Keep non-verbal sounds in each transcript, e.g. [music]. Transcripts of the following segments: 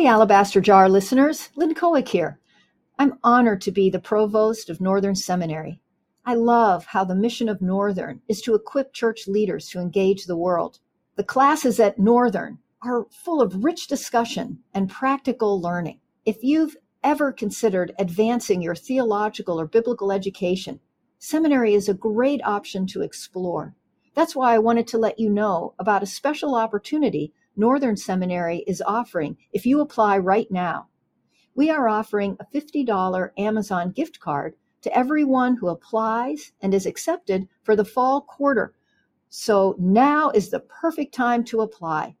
Hey, Alabaster Jar listeners, Lynn Cohick here. I'm honored to be the provost of Northern Seminary. I love how the mission of Northern is to equip church leaders to engage the world. The classes at Northern are full of rich discussion and practical learning. If you've ever considered advancing your theological or biblical education, seminary is a great option to explore. That's why I wanted to let you know about a special opportunity Northern Seminary is offering if you apply right now. We are offering a $50 Amazon gift card to everyone who applies and is accepted for the fall quarter. So now is the perfect time to apply.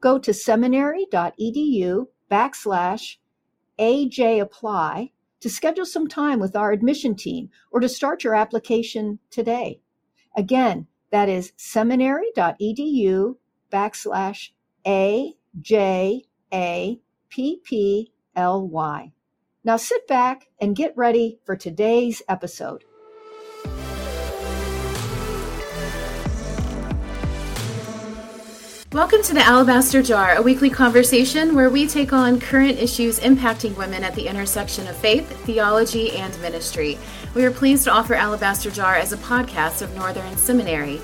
Go to seminary.edu backslash AJ apply to schedule some time with our admission team or to start your application today. Again, that is seminary.edu backslash a J A P P L Y. Now sit back and get ready for today's episode. Welcome to the Alabaster Jar, a weekly conversation where we take on current issues impacting women at the intersection of faith, theology, and ministry. We are pleased to offer Alabaster Jar as a podcast of Northern Seminary.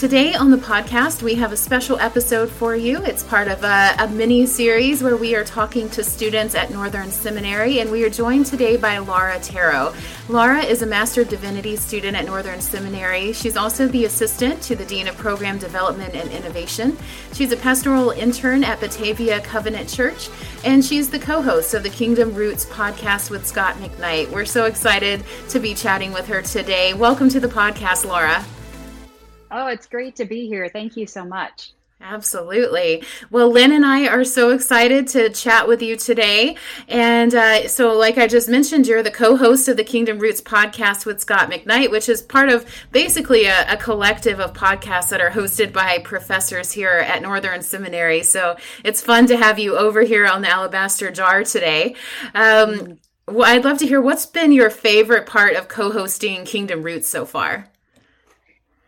Today on the podcast, we have a special episode for you. It's part of a, a, mini series where we are talking to students at Northern Seminary, and we are joined today by Laura Tarro. Laura is a Master of Divinity student at Northern Seminary. She's also the assistant to the Dean of Program Development and Innovation. She's a pastoral intern at Batavia Covenant Church, and she's the co host of the Kingdom Roots podcast with Scot McKnight. We're so excited to be chatting with her today. Welcome to the podcast, Laura. Oh, it's great to be here. Thank you so much. Absolutely. Well, Lynn and I are so excited to chat with you today. And uh, so, like I just mentioned, you're the co host of the Kingdom Roots podcast with Scot McKnight, which is part of basically a, a, collective of podcasts that are hosted by professors here at Northern Seminary. So, it's fun to have you over here on the Alabaster Jar today. Um, well, I'd love to hear what's been your favorite part of co hosting Kingdom Roots so far?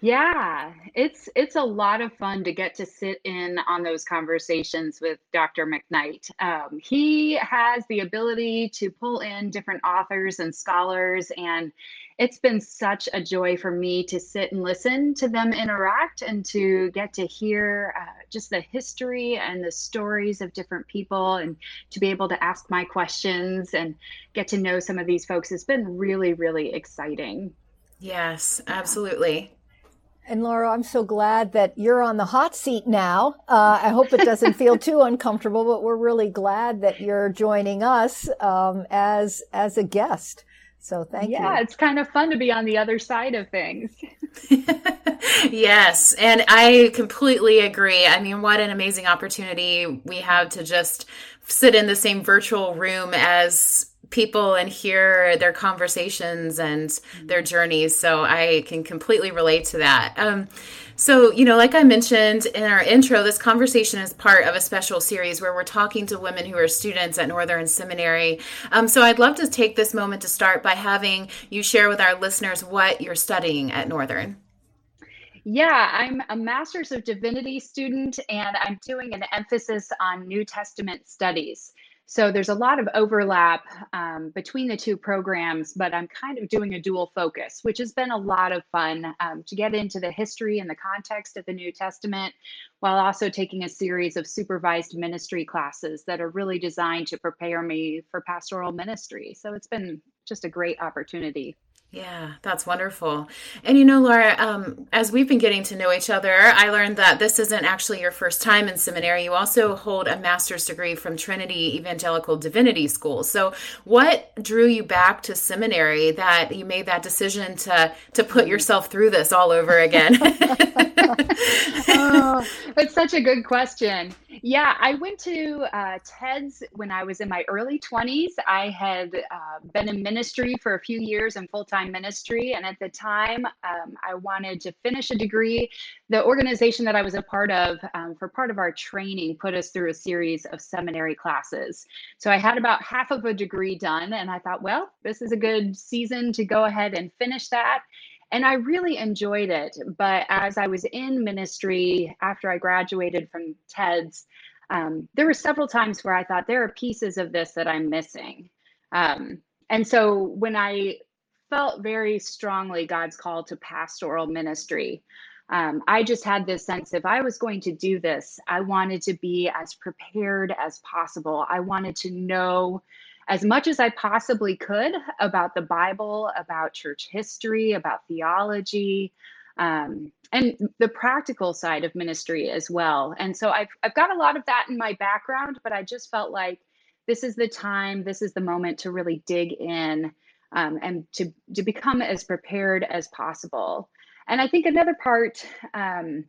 Yeah, it's it's a lot of fun to get to sit in on those conversations with Dr. McKnight. Um, he has the ability to pull in different authors and scholars, and it's been such a joy for me to sit and listen to them interact and to get to hear uh, just the history and the stories of different people, and to be able to ask my questions and get to know some of these folks has been really, really exciting. Yes, absolutely. And Laura, I'm so glad that you're on the hot seat now. Uh, I hope it doesn't feel too [laughs] uncomfortable, but we're really glad that you're joining us um, as as a guest. So thank yeah, you. Yeah, it's kind of fun to be on the other side of things. [laughs] yes, and I completely agree. I mean, what an amazing opportunity we have to just sit in the same virtual room as people and hear their conversations and their journeys. So I can completely relate to that. Um, so, you know, like I mentioned in our intro, this conversation is part of a special series where we're talking to women who are students at Northern Seminary. Um, so I'd love to take this moment to start by having you share with our listeners what you're studying at Northern. Yeah, I'm a Master's of Divinity student and I'm doing an emphasis on New Testament studies. So there's a lot of overlap um, between the two programs, but I'm kind of doing a dual focus, which has been a lot of fun um, to get into the history and the context of the New Testament while also taking a series of supervised ministry classes that are really designed to prepare me for pastoral ministry. So it's been just a great opportunity. Yeah, that's wonderful. And you know, Laura, um, as we've been getting to know each other, I learned that this isn't actually your first time in seminary. You also hold a master's degree from Trinity Evangelical Divinity School. So, what drew you back to seminary that you made that decision to to put yourself through this all over again? [laughs] oh, it's such a good question. Yeah, I went to uh, TEDS when I was in my early 20s. I had uh, been in ministry for a few years and full time ministry. And at the time, um, I wanted to finish a degree. The organization that I was a part of um, for part of our training put us through a series of seminary classes. So I had about half of a degree done. And I thought, well, this is a good season to go ahead and finish that and I really enjoyed it. But as I was in ministry after I graduated from TEDS, um, there were several times where I thought there are pieces of this that I'm missing. Um, and so when I felt very strongly God's call to pastoral ministry, um, I just had this sense if I was going to do this, I wanted to be as prepared as possible. I wanted to know as much as I possibly could about the Bible, about church history, about theology, um, and the practical side of ministry as well. And so I've, I've got a lot of that in my background, but I just felt like this is the time, this is the moment to really dig in um, and to, to become as prepared as possible. And I think another part, um,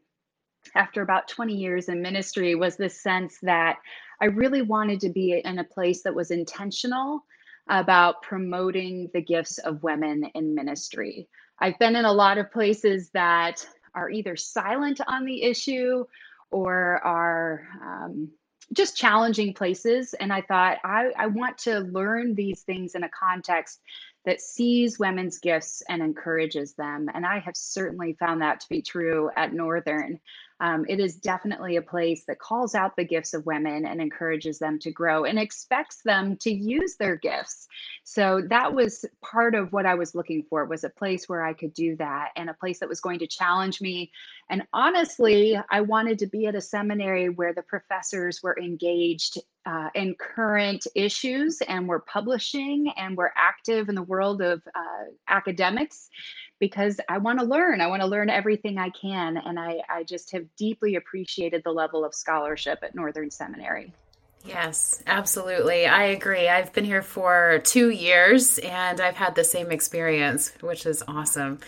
after about 20 years in ministry, was this sense that I really wanted to be in a place that was intentional about promoting the gifts of women in ministry. I've been in a lot of places that are either silent on the issue or are um, just challenging places. And I thought, I, I want to learn these things in a context that sees women's gifts and encourages them. And I have certainly found that to be true at Northern. Um, it is definitely a place that calls out the gifts of women and encourages them to grow and expects them to use their gifts. So that was part of what I was looking for was a place where I could do that and a place that was going to challenge me. And honestly, I wanted to be at a seminary where the professors were engaged uh, in current issues and were publishing and were active in the world of uh, academics because I want to learn. I want to learn everything I can. And I, I just have deeply appreciated the level of scholarship at Northern Seminary. Yes, absolutely. I agree. I've been here for two years and I've had the same experience, which is awesome.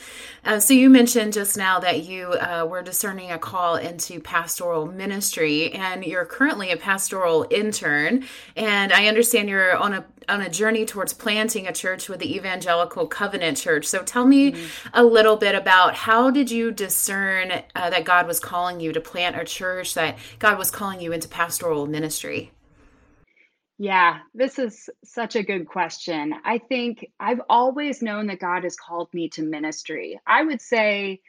Uh, so, you mentioned just now that you uh, were discerning a call into pastoral ministry and you're currently a pastoral intern. And I understand you're on a on a journey towards planting a church with the Evangelical Covenant Church. So tell me mm-hmm. a little bit about how did you discern uh, that God was calling you to plant a church, that God was calling you into pastoral ministry? Yeah, this is such a good question. I think I've always known that God has called me to ministry. I would say,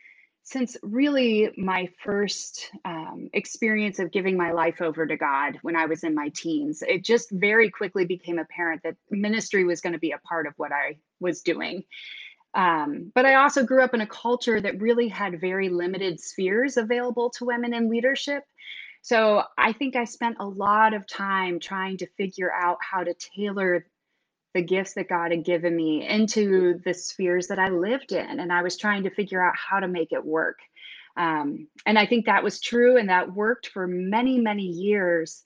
since really my first um, experience of giving my life over to God when I was in my teens, it just very quickly became apparent that ministry was going to be a part of what I was doing. Um, but I also grew up in a culture that really had very limited spheres available to women in leadership. So I think I spent a lot of time trying to figure out how to tailor the gifts that God had given me into the spheres that I lived in. And I was trying to figure out how to make it work. Um, and I think that was true and that worked for many, many years.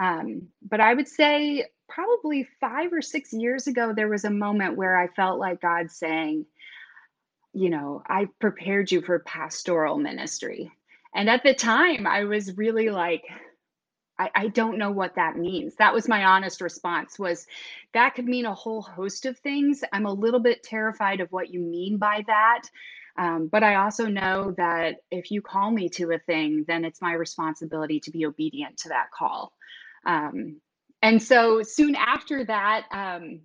Um, but I would say probably five or six years ago, there was a moment where I felt like God saying, you know, I prepared you for pastoral ministry. And at the time, I was really like, I, I don't know what that means. That was my honest response was that could mean a whole host of things. I'm a little bit terrified of what you mean by that. Um, but I also know that if you call me to a thing, then it's my responsibility to be obedient to that call. Um, and so soon after that, um,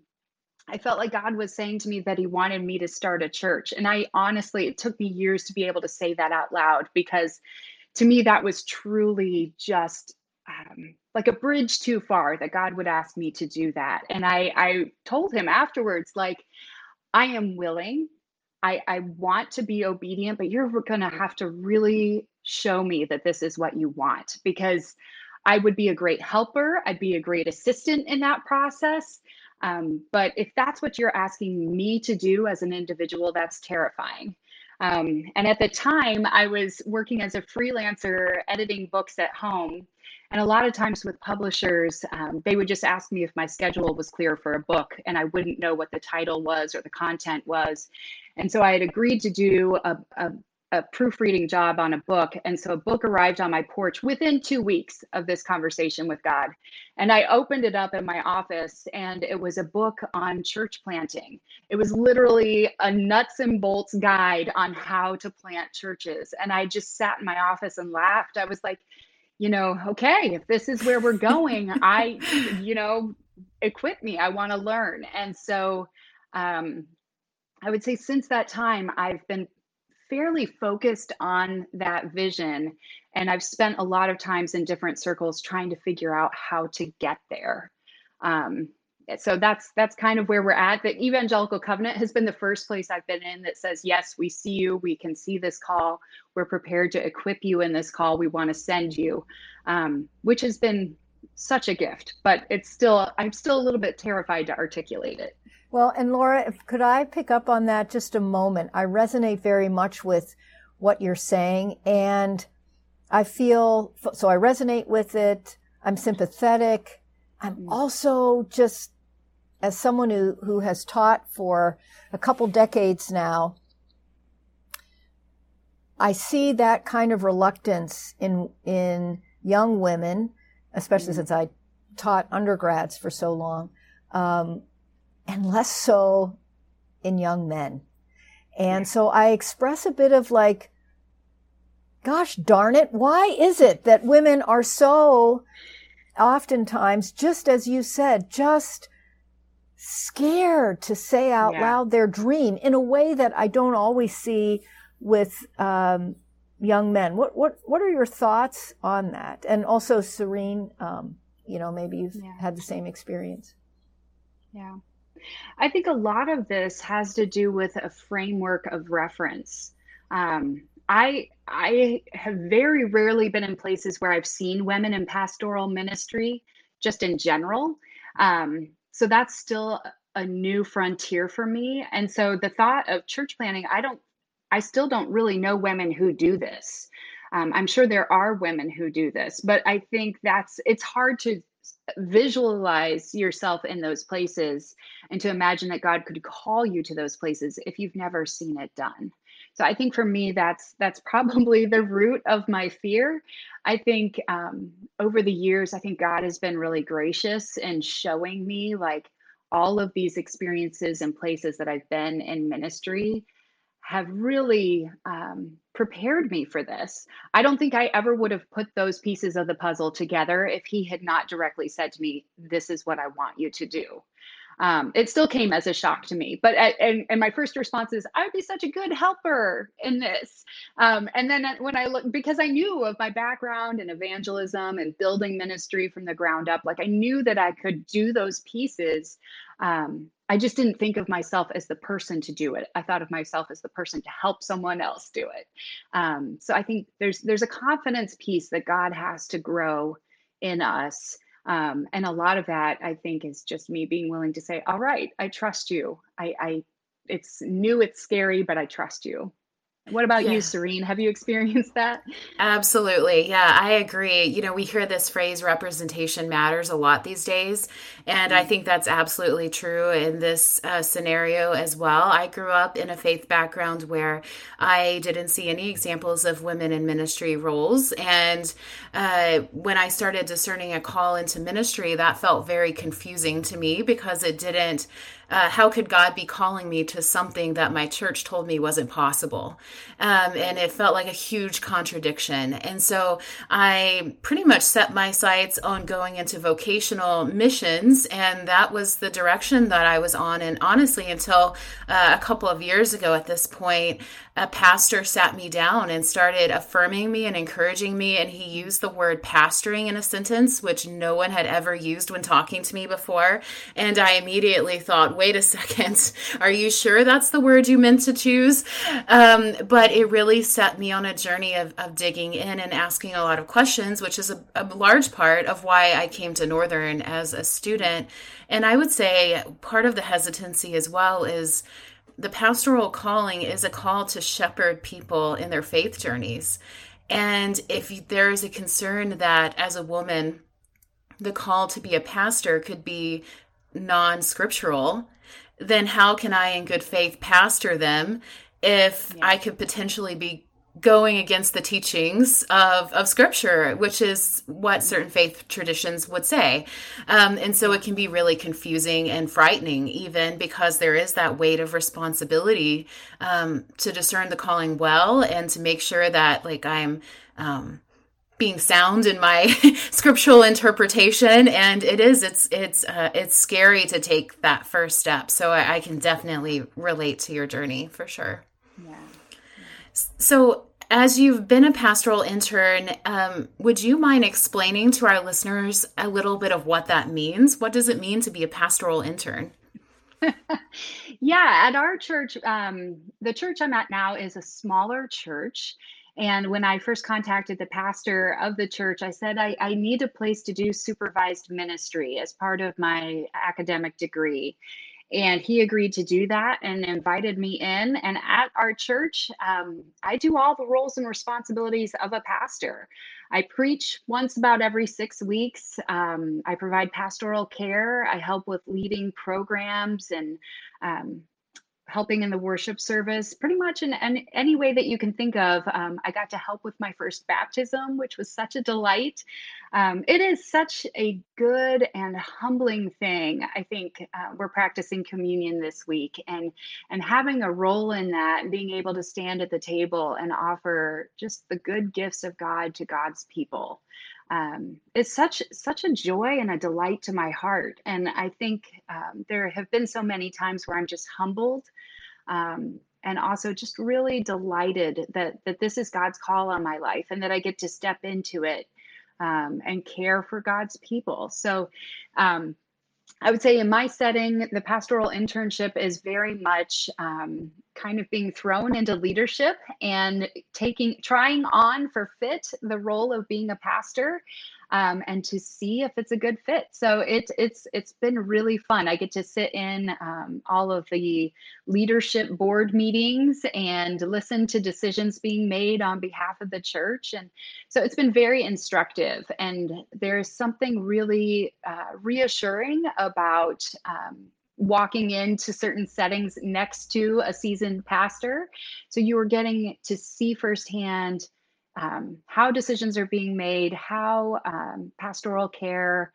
I felt like God was saying to me that He wanted me to start a church. And I honestly, it took me years to be able to say that out loud because to me, that was truly just um, like a bridge too far that God would ask me to do that. And I, I told Him afterwards, like, I am willing. I, I want to be obedient, but you're going to have to really show me that this is what you want because I would be a great helper. I'd be a great assistant in that process. Um, but if that's what you're asking me to do as an individual, that's terrifying. Um, and at the time, I was working as a freelancer editing books at home. And a lot of times with publishers, um, they would just ask me if my schedule was clear for a book, and I wouldn't know what the title was or the content was. And so I had agreed to do a, a a proofreading job on a book. And so a book arrived on my porch within two weeks of this conversation with God. And I opened it up in my office, and it was a book on church planting. It was literally a nuts and bolts guide on how to plant churches. And I just sat in my office and laughed. I was like, you know, okay, if this is where we're going, I, you know, equip me. I want to learn. And so, um, I would say since that time, I've been fairly focused on that vision and I've spent a lot of times in different circles trying to figure out how to get there. Um, so that's that's kind of where we're at. The Evangelical Covenant has been the first place I've been in that says, yes, we see you, we can see this call, we're prepared to equip you in this call, we want to send you, um, which has been such a gift. But it's still, I'm still a little bit terrified to articulate it. Well, and Laura, if, could I pick up on that just a moment? I resonate very much with what you're saying, and I feel so. I resonate with it. I'm sympathetic. I'm mm. also just as someone who, who has taught for a couple decades now, I see that kind of reluctance in in young women, especially mm-hmm. since I taught undergrads for so long, um, and less so in young men. And so I express a bit of like, gosh darn it, why is it that women are so oftentimes, just as you said, just scared to say out yeah. loud their dream in a way that I don't always see with um, young men. What what what are your thoughts on that? And also, Sareen, um, you know, maybe you've yeah. had the same experience. Yeah, I think a lot of this has to do with a framework of reference. Um, I I have very rarely been in places where I've seen women in pastoral ministry, just in general. Um, so that's still a new frontier for me. And so the thought of church planting, I don't, I still don't really know women who do this. Um, I'm sure there are women who do this, but I think that's it's hard to visualize yourself in those places and to imagine that God could call you to those places if you've never seen it done. So I think for me, that's that's probably the root of my fear. I think um, over the years, I think God has been really gracious in showing me like all of these experiences and places that I've been in ministry have really um, prepared me for this. I don't think I ever would have put those pieces of the puzzle together if he had not directly said to me, This is what I want you to do um, it still came as a shock to me. But and, and my first response is, I would be such a good helper in this. Um, and then when I look, because I knew of my background in evangelism and building ministry from the ground up, like I knew that I could do those pieces. Um, I just didn't think of myself as the person to do it. I thought of myself as the person to help someone else do it. Um, so I think there's there's a confidence piece that God has to grow in us um, and a lot of that, I think, is just me being willing to say, all right, I trust you. I, I it's new, it's scary, but I trust you. What about yeah. you, Sareen? Have you experienced that? Absolutely. Yeah, I agree. You know, we hear this phrase representation matters a lot these days. And I mm-hmm. think that's absolutely true in this uh, scenario as well. I grew up in a faith background where I didn't see any examples of women in ministry roles. And uh, when I started discerning a call into ministry, that felt very confusing to me because it didn't uh, how could God be calling me to something that my church told me wasn't possible? Um, and it felt like a huge contradiction. And so I pretty much set my sights on going into vocational missions, and that was the direction that I was on. And honestly, until uh, a couple of years ago at this point, a pastor sat me down and started affirming me and encouraging me. And he used the word pastoring in a sentence, which no one had ever used when talking to me before. And I immediately thought, wait a [laughs] second, are you sure that's the word you meant to choose? Um, but it really set me on a journey of, of digging in and asking a lot of questions, which is a, a large part of why I came to Northern as a student. And I would say part of the hesitancy as well is the pastoral calling is a call to shepherd people in their faith journeys. And if there is a concern that as a woman, the call to be a pastor could be non scriptural, then how can I, in good faith, pastor them if yeah. I could potentially be going against the teachings of, of scripture, which is what certain faith traditions would say. Um, and so it can be really confusing and frightening, even because there is that weight of responsibility um, to discern the calling well and to make sure that, like, I'm. Um, being sound in my [laughs] scriptural interpretation and it is it's it's uh, it's scary to take that first step so I, I can definitely relate to your journey for sure yeah so as you've been a pastoral intern, um, would you mind explaining to our listeners a little bit of what that means? What does it mean to be a pastoral intern? [laughs] yeah, at our church, um, the church I'm at now is a smaller church. And when I first contacted the pastor of the church, I said, I, I need a place to do supervised ministry as part of my academic degree. And he agreed to do that and invited me in. And at our church, um, I do all the roles and responsibilities of a pastor. I preach once about every six weeks. Um, I provide pastoral care. I help with leading programs and um, helping in the worship service, pretty much in, in any way that you can think of. Um, I got to help with my first baptism, which was such a delight. Um, it is such a good and humbling thing. I think uh, we're practicing communion this week, and and having a role in that, being able to stand at the table and offer just the good gifts of God to God's people um, it's such such a joy and a delight to my heart. And I think um, there have been so many times where I'm just humbled, um, and also just really delighted that that this is God's call on my life, and that I get to step into it um, and care for God's people. So. Um, I would say in my setting, the pastoral internship is very much um, kind of being thrown into leadership and taking, trying on for fit the role of being a pastor um, and to see if it's a good fit. So it's it's it's been really fun. I get to sit in um, all of the leadership board meetings and listen to decisions being made on behalf of the church, and so it's been very instructive. And there's something really uh, reassuring about. Um, walking into certain settings next to a seasoned pastor. So you are getting to see firsthand um, how decisions are being made, how um, pastoral care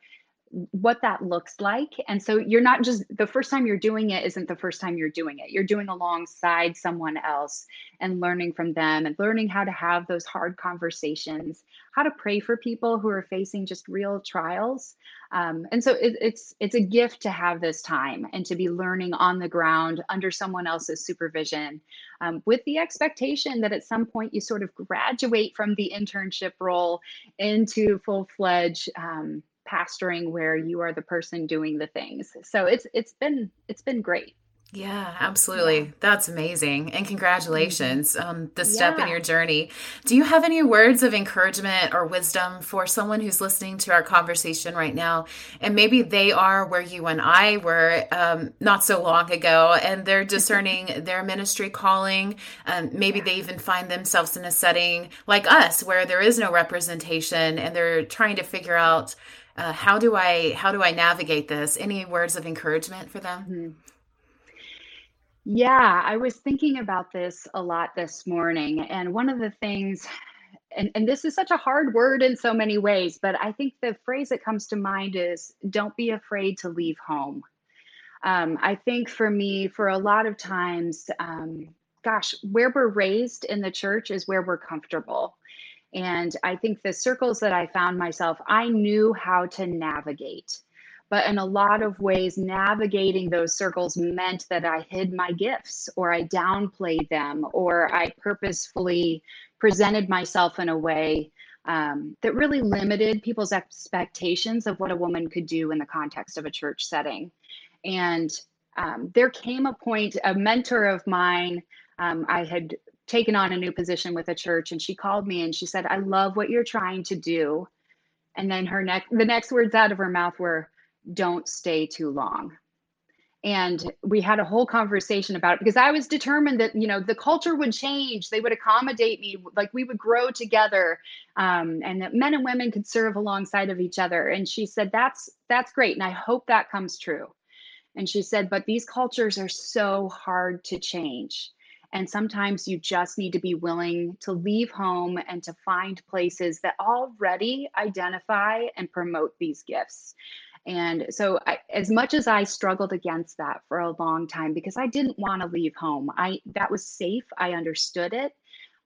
what that looks like. And so you're not just the first time you're doing it isn't the first time you're doing it. You're doing alongside someone else and learning from them and learning how to have those hard conversations, how to pray for people who are facing just real trials. Um, and so it, it's it's a gift to have this time and to be learning on the ground under someone else's supervision, um, with the expectation that at some point you sort of graduate from the internship role into full fledged. Um, pastoring where you are the person doing the things. So it's it's been it's been great. Yeah, absolutely. Yeah. That's amazing. And congratulations on um, the step yeah. in your journey. Do you have any words of encouragement or wisdom for someone who's listening to our conversation right now? And maybe they are where you and I were um, not so long ago, and they're [laughs] discerning their ministry calling. Um, maybe yeah. they even find themselves in a setting like us where there is no representation and they're trying to figure out uh, how do I how do I navigate this? Any words of encouragement for them? Mm-hmm. Yeah, I was thinking about this a lot this morning, and one of the things, and, and this is such a hard word in so many ways, but I think the phrase that comes to mind is "Don't be afraid to leave home." Um, I think for me, for a lot of times, um, gosh, where we're raised in the church is where we're comfortable. And I think the circles that I found myself, I knew how to navigate. But in a lot of ways, navigating those circles meant that I hid my gifts or I downplayed them or I purposefully presented myself in a way um, that really limited people's expectations of what a woman could do in the context of a church setting. And um, there came a point, a mentor of mine, um, I had taken on a new position with a church and she called me and she said i love what you're trying to do. And then her next the next words out of her mouth were don't stay too long. And we had a whole conversation about it because i was determined that you know the culture would change. They would accommodate me. Like we would grow together um, and that men and women could serve alongside of each other. And she said that's that's great and i hope that comes true. And she said but these cultures are so hard to change and sometimes you just need to be willing to leave home and to find places that already identify and promote these gifts. And so, I, as much as I struggled against that for a long time because I didn't want to leave home, I that was safe. I understood it.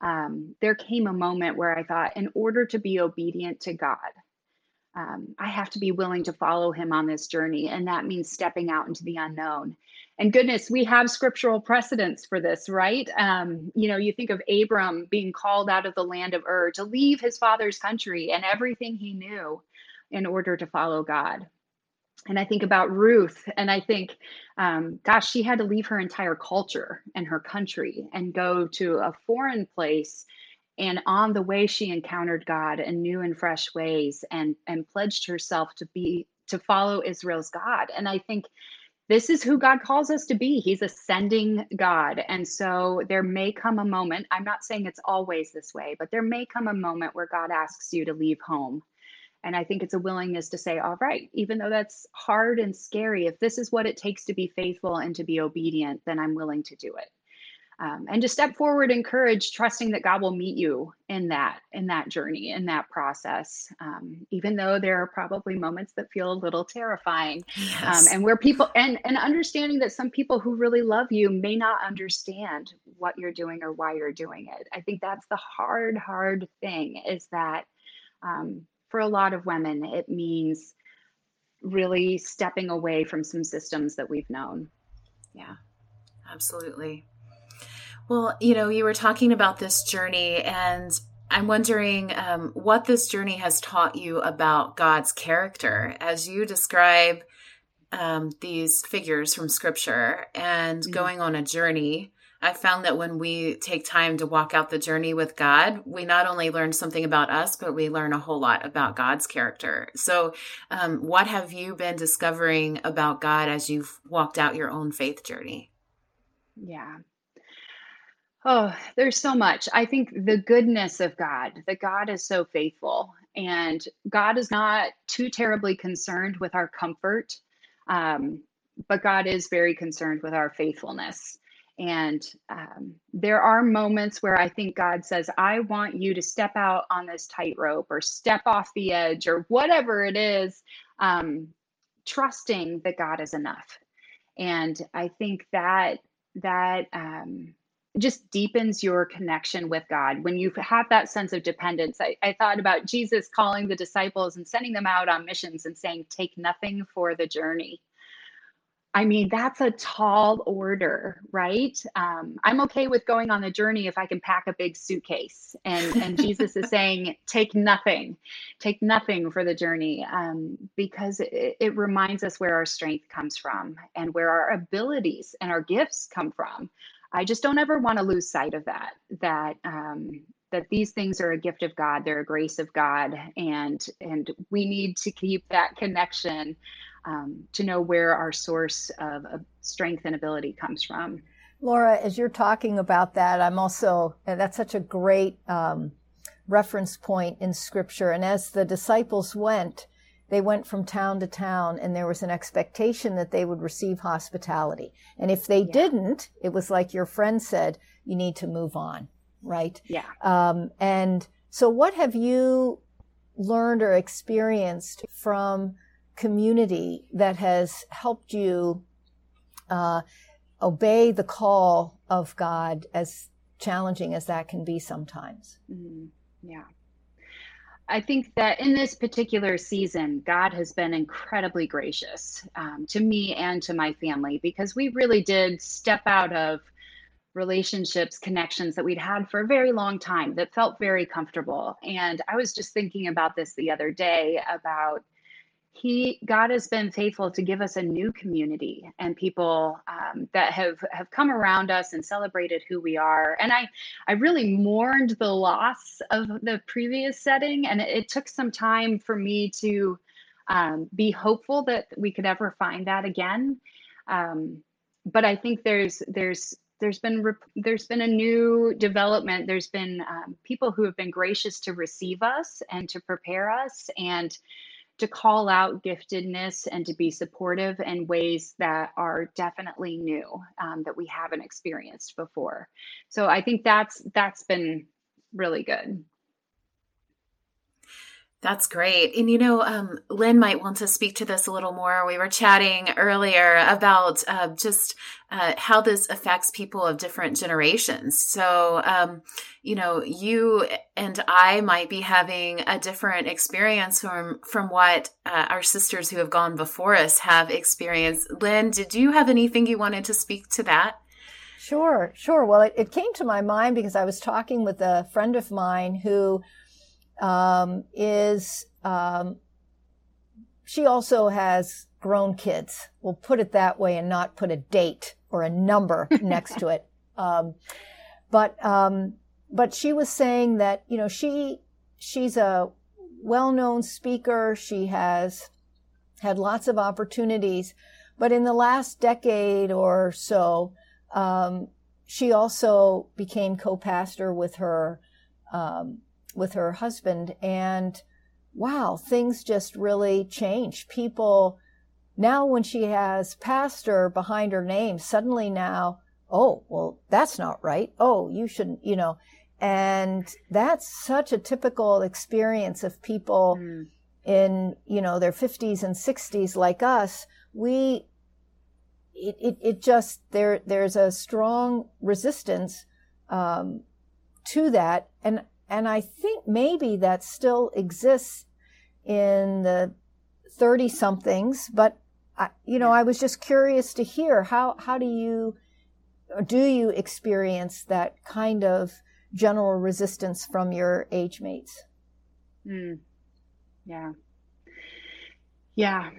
Um, there came a moment where I thought, in order to be obedient to God, um, I have to be willing to follow him on this journey. And that means stepping out into the unknown. And goodness, we have scriptural precedents for this, right? Um, you know, you think of Abram being called out of the land of Ur to leave his father's country and everything he knew in order to follow God. And I think about Ruth, and I think, um, gosh, she had to leave her entire culture and her country and go to a foreign place and on the way she encountered god in new and fresh ways and and pledged herself to be to follow israel's god and i think this is who god calls us to be. He's ascending god. And so there may come a moment i'm not saying it's always this way but there may come a moment where god asks you to leave home. And i think it's a willingness to say all right even though that's hard and scary if this is what it takes to be faithful and to be obedient then i'm willing to do it um, and to step forward encourage trusting that god will meet you in that in that journey in that process um, even though there are probably moments that feel a little terrifying um, yes. um, and where people and and understanding that some people who really love you may not understand what you're doing or why you're doing it. I think that's the hard hard thing is that um, for a lot of women it means really stepping away from some systems that we've known. Yeah. Absolutely well, you know, you were talking about this journey, and I'm wondering um, what this journey has taught you about God's character as you describe um, these figures from Scripture and mm-hmm. going on a journey. I found that when we take time to walk out the journey with God, we not only learn something about us, but we learn a whole lot about God's character. So, um, what have you been discovering about God as you've walked out your own faith journey? Yeah, Oh, there's so much. I think the goodness of God, that God is so faithful, and God is not too terribly concerned with our comfort, um, but God is very concerned with our faithfulness. And um, there are moments where I think God says, I want you to step out on this tightrope or step off the edge or whatever it is, um, trusting that God is enough. And I think that that um, just deepens your connection with God. When you have that sense of dependence, I, I, thought about Jesus calling the disciples and sending them out on missions and saying, Take nothing for the journey. I mean, that's a tall order, right? Um, I'm okay with going on the journey if I can pack a big suitcase. And, and [laughs] Jesus is saying, Take nothing, take nothing for the journey, um, because it, it reminds us where our strength comes from and where our abilities and our gifts come from. I just don't ever want to lose sight of that. That um, that these things are a gift of God, they're a grace of God, and and we need to keep that connection um, to know where our source of, of strength and ability comes from. Laura, as you're talking about that, I'm also that's such a great um, reference point in Scripture. And as the disciples went, they went from town to town and there was an expectation that they would receive hospitality. And if they yeah. didn't, it was like your friend said, you need to move on, right? Yeah. Um, and so what have you learned or experienced from community that has helped you uh, obey the call of God as challenging as that can be sometimes? Mm-hmm. Yeah. I think that in this particular season, God has been incredibly gracious um, to me and to my family because we really did step out of relationships, connections that we'd had for a very long time that felt very comfortable. And I was just thinking about this the other day about he god has been faithful to give us a new community and people um, that have have come around us and celebrated who we are. And i i really mourned the loss of the previous setting and it, it took some time for me to um, be hopeful that we could ever find that again. Um, but i think there's there's there's been rep- there's been a new development. There's been um, people who have been gracious to receive us and to prepare us. And to call out giftedness and to be supportive in ways that are definitely new um, that we haven't experienced before. So i think that's that's been really good That's great. And you know, um, Lynn might want to speak to this a little more. We were chatting earlier about uh, just uh, how this affects people of different generations. So, um, you know, you and I might be having a different experience from from what uh, our sisters who have gone before us have experienced. Lynn, did you have anything you wanted to speak to that? Sure, sure. Well, it, it came to my mind because I was talking with a friend of mine who um, is um, she also has grown kids. We'll put it that way and not put a date or a number [laughs] next to it. Um, but um, but she was saying that you know she she's a well-known speaker. She has had lots of opportunities, but in the last decade or so, um, she also became co-pastor with her um, with her husband and wow, things just really changed. People now when she has pastor behind her name, suddenly now, oh, well, that's not right. Oh, you shouldn't, you know, and that's such a typical experience of people mm. in, you know, their 50s and 60s like us. We, it, it, it just, there, there's a strong resistance, um, to that. And and I think maybe that still exists in the 30 somethings, but I, you know, I was just curious to hear how, how do you, do you experience that kind of general resistance from your age mates? Mm. Yeah. Yeah.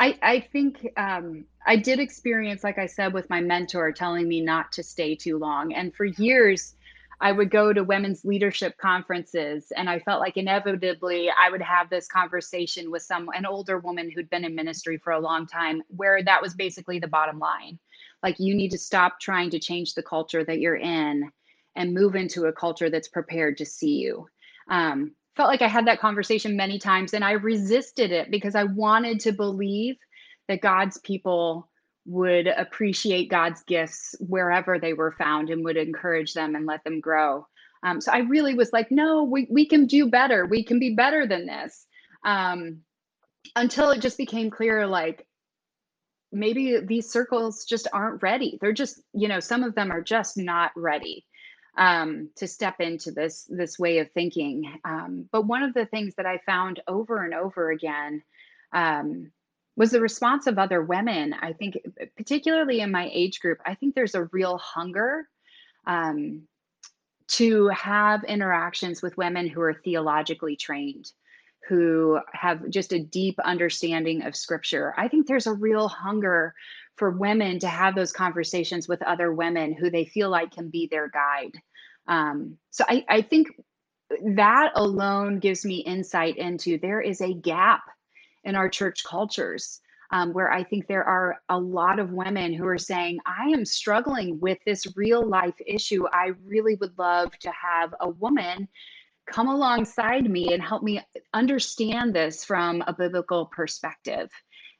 I, I think um, I did experience, like I said, with my mentor telling me not to stay too long. And for years, I would go to women's leadership conferences and I felt like inevitably I would have this conversation with some an older woman who'd been in ministry for a long time where that was basically the bottom line. Like you need to stop trying to change the culture that you're in and move into a culture that's prepared to see you. Um, felt like I had that conversation many times and I resisted it because I wanted to believe that God's people would appreciate God's gifts wherever they were found and would encourage them and let them grow. Um, so I really was like, no, we, we can do better. We can be better than this. Um, until it just became clear like, maybe these circles just aren't ready. They're just, you know, some of them are just not ready um, to step into this this way of thinking. Um, but one of the things that I found over and over again um, was the response of other women. I think, particularly in my age group, I think there's a real hunger um, to have interactions with women who are theologically trained, who have just a deep understanding of scripture. I think there's a real hunger for women to have those conversations with other women who they feel like can be their guide. Um, so I, I think that alone gives me insight into there is a gap in our church cultures. Um, where I think there are a lot of women who are saying, I am struggling with this real life issue. I really would love to have a woman come alongside me and help me understand this from a biblical perspective.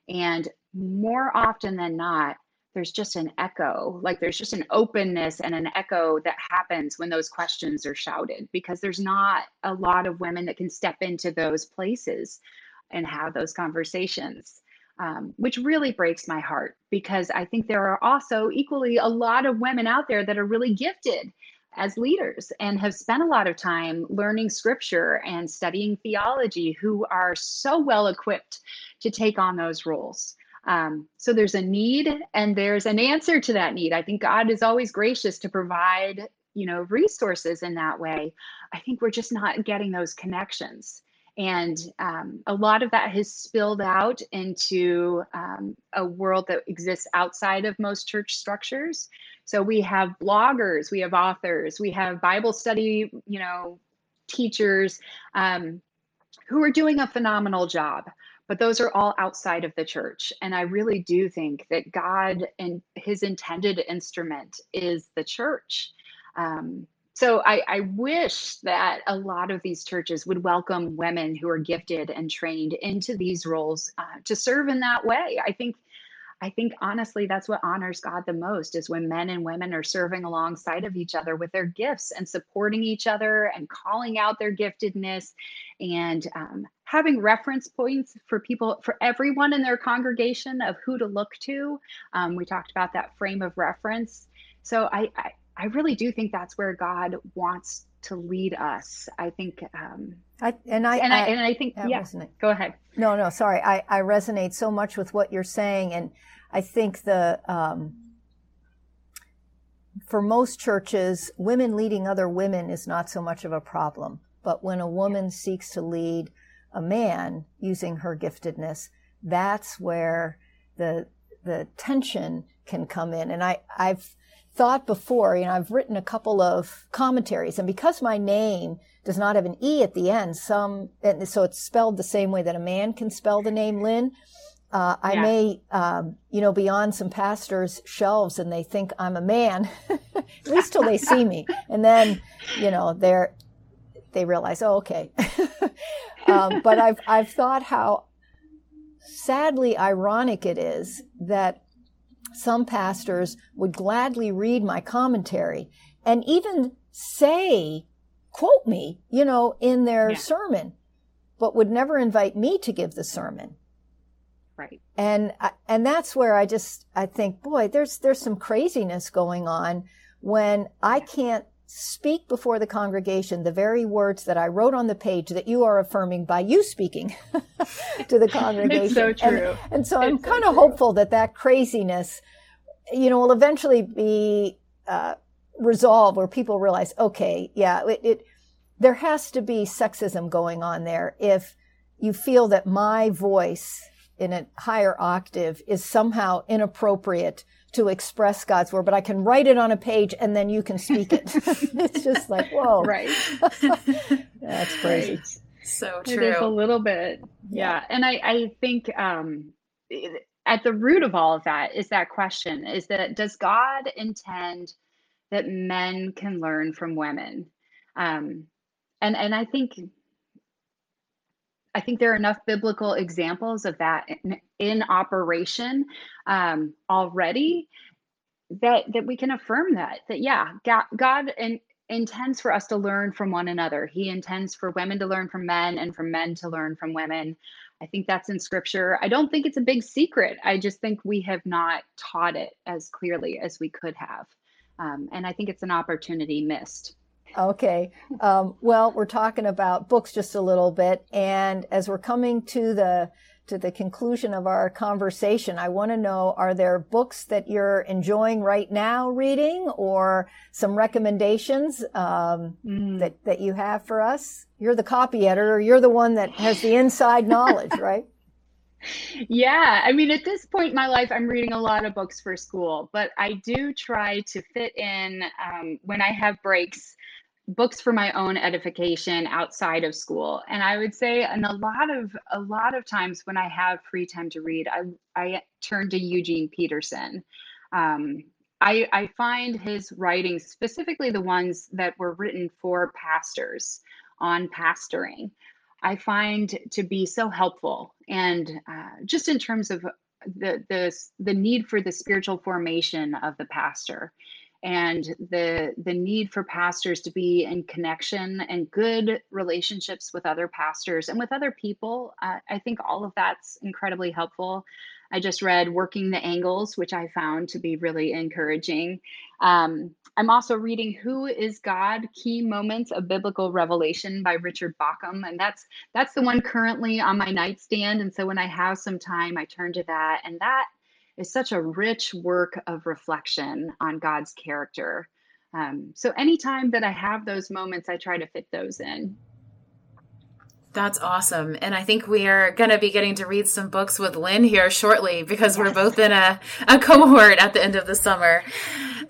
And more often than not, there's just an echo, like there's just an openness and an echo that happens when those questions are shouted because there's not a lot of women that can step into those places and have those conversations, um, which really breaks my heart because I think there are also equally a lot of women out there that are really gifted as leaders and have spent a lot of time learning scripture and studying theology who are so well equipped to take on those roles. Um, so there's a need and there's an answer to that need. I think God is always gracious to provide, you know, resources in that way. I think we're just not getting those connections. And um, a lot of that has spilled out into um, a world that exists outside of most church structures. So we have bloggers, we have authors, we have Bible study, you know, teachers um, who are doing a phenomenal job. But those are all outside of the church. And I really do think that God and his intended instrument is the church. Um, so I, I, wish that a lot of these churches would welcome women who are gifted and trained into these roles uh, to serve in that way. I think I think honestly, that's what honors God the most is when men and women are serving alongside of each other with their gifts and supporting each other and calling out their giftedness and um, having reference points for people, for everyone in their congregation of who to look to. Um, we talked about that frame of reference. So I, I, I really do think that's where God wants to lead us. I think, um, I, and I, and I, and I think, yeah, resonate. go ahead. No, no, sorry. I, I resonate so much with what you're saying. And I think the, um, for most churches, women leading other women is not so much of a problem. But when a woman seeks to lead a man using her giftedness, that's where the, the tension can come in. And I, I've, thought before, you know, I've written a couple of commentaries, and because my name does not have an E at the end, some, and so it's spelled the same way that a man can spell the name Lynn. Uh, I yeah. may, um, you know, be on some pastors' shelves and they think I'm a man, [laughs] at least till they see me. And then, you know, they're, they realize, oh, okay. [laughs] um, but I've, I've thought how sadly ironic it is that some pastors would gladly read my commentary and even say, quote me, you know, in their yeah. sermon, but would never invite me to give the sermon. Right. And and that's where I just I think, boy, there's there's some craziness going on when I can't speak before the congregation the very words that I wrote on the page that you are affirming by you speaking [laughs] to the congregation. it's so true. And, and so I'm kind of hopeful that that craziness, you know, will eventually be uh, resolved where people realize, okay, yeah, it, it there has to be sexism going on there if you feel that my voice in a higher octave is somehow inappropriate to express God's word, but I can write it on a page and then you can speak it. [laughs] it's just like, whoa. Right. [laughs] That's crazy. Right. So true. It is a little bit. Yeah. yeah. And I, I think um, at the root of all of that is that question is that does God intend that men can learn from women? Um, and, and I think I think there are enough biblical examples of that in, in operation um, already that that we can affirm that that yeah God, God in, intends for us to learn from one another. He intends for women to learn from men and for men to learn from women. I think that's in scripture. I don't think it's a big secret. I just think we have not taught it as clearly as we could have. Um, and I think it's an opportunity missed. Okay. Um, well, we're talking about books just a little bit, and as we're coming to the to the conclusion of our conversation, I want to know: Are there books that you're enjoying right now reading, or some recommendations um, mm. that that you have for us? You're the copy editor. You're the one that has the inside knowledge, right? [laughs] Yeah, I mean, at this point in my life, I'm reading a lot of books for school, but I do try to fit in um, when I have breaks books for my own edification outside of school. And i would say and a lot of a lot of times when i have free time to read i i turn to eugene peterson. Um, I, I find his writings specifically the ones that were written for pastors on pastoring i find to be so helpful. And uh, just in terms of the the the need for the spiritual formation of the pastor and the the need for pastors to be in connection and good relationships with other pastors and with other people uh, i think all of that's incredibly helpful. I just read working the angles which i found to be really encouraging. Um, i'm also reading who is god? Key moments of biblical revelation by richard bauckham and that's that's the one currently on my nightstand and so when i have some time i turn to that and that is such a rich work of reflection on God's character. Um, so anytime that I have those moments, I try to fit those in. That's awesome. And I think we are going to be getting to read some books with Lynn here shortly because yes. we're both in a, a cohort at the end of the summer.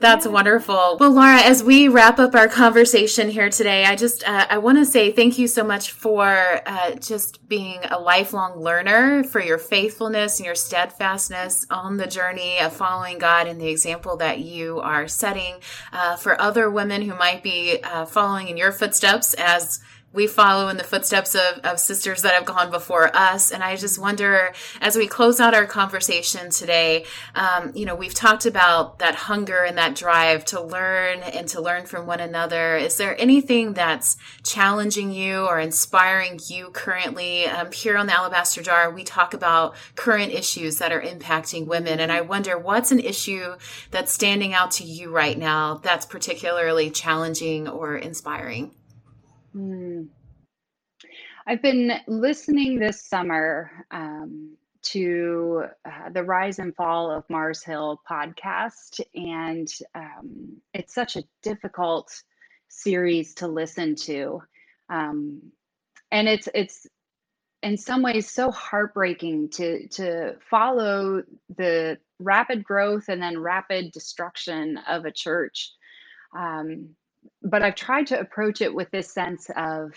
That's wonderful. Well, Laura, as we wrap up our conversation here today, I just uh, I want to say thank you so much for uh, just being a lifelong learner, for your faithfulness and your steadfastness on the journey of following God and the example that you are setting uh, for other women who might be uh, following in your footsteps as we follow in the footsteps of, of sisters that have gone before us. And I just wonder, as we close out our conversation today, um, you know, we've talked about that hunger and that drive to learn and to learn from one another. Is there anything that's challenging you or inspiring you currently? Um, here on the Alabaster Jar, we talk about current issues that are impacting women. And I wonder what's an issue that's standing out to you right now that's particularly challenging or inspiring? Hmm. I've been listening this summer um, to uh, the Rise and Fall of Mars Hill podcast, and um, it's such a difficult series to listen to, um, and it's it's in some ways so heartbreaking to to follow the rapid growth and then rapid destruction of a church. Um, but I've tried to approach it with this sense of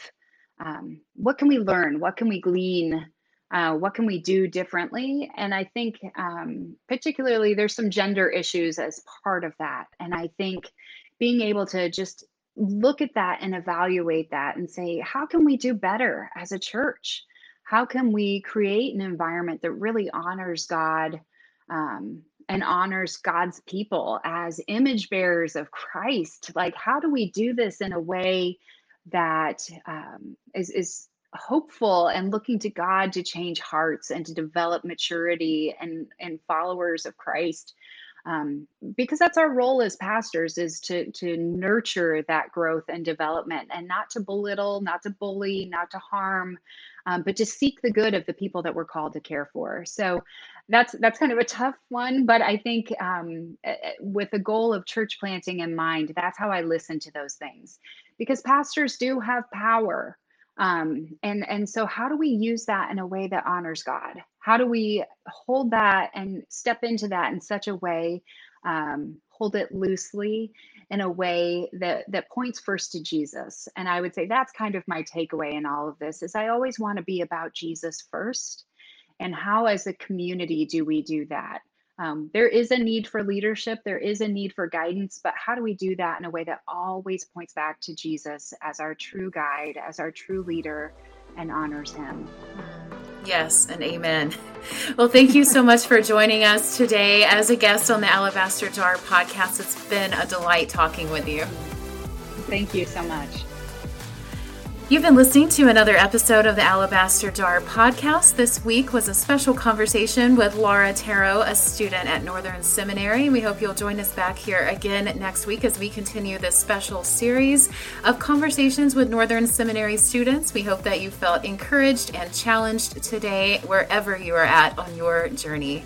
um, what can we learn? What can we glean? Uh, what can we do differently? And I think, um, particularly, there's some gender issues as part of that. And I think being able to just look at that and evaluate that and say, how can we do better as a church? How can we create an environment that really honors God um, and honors God's people as image bearers of Christ. Like, how do we do this in a way that um, is is hopeful and looking to God to change hearts and to develop maturity and and followers of Christ? Um, because that's our role as pastors is to to nurture that growth and development and not to belittle not to bully not to harm um, but to seek the good of the people that we're called to care for. So that's that's kind of a tough one but i think um, eh, eh, with the goal of church planting in mind that's how i listen to those things. Because pastors do have power um, and and so how do we use that in a way that honors god how do we hold that and step into that in such a way um, hold it loosely in a way that that points first to jesus? And i would say that's kind of my takeaway in all of this is i always want to be about jesus first. And how as a community do we do that? Um, there is a need for leadership there is a need for guidance but how do we do that in a way that always points back to jesus as our true guide as our true leader and honors him Yes, and amen. Well, thank you so much for joining us today as a guest on the Alabaster Jar podcast. It's been a delight talking with you. Thank you so much. You've been listening to another episode of the Alabaster Jar podcast. This week was a special conversation with Laura Tarro, a student at Northern Seminary. We hope you'll join us back here again next week as we continue this special series of conversations with Northern Seminary students. We hope that you felt encouraged and challenged today, wherever you are at on your journey.